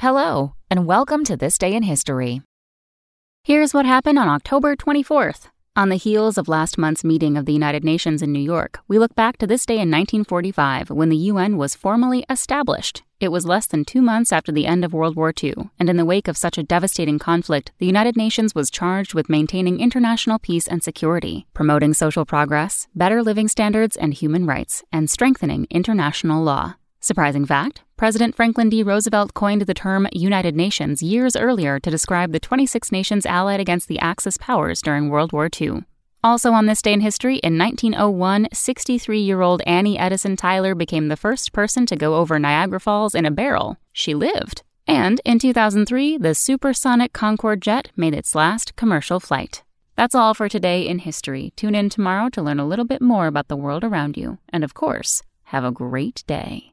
Hello, and welcome to This Day in History. Here's what happened on October 24th. On the heels of last month's meeting of the United Nations in New York, we look back to this day in 1945 when the UN was formally established. It was less than two months after the end of World War II, and in the wake of such a devastating conflict, the United Nations was charged with maintaining international peace and security, promoting social progress, better living standards and human rights, and strengthening international law. Surprising fact President Franklin D. Roosevelt coined the term United Nations years earlier to describe the 26 nations allied against the Axis powers during World War II. Also on this day in history, in 1901, 63 year old Annie Edson Taylor became the first person to go over Niagara Falls in a barrel. She lived. And in 2003, the supersonic Concorde jet made its last commercial flight. That's all for today in history. Tune in tomorrow to learn a little bit more about the world around you. And of course, have a great day.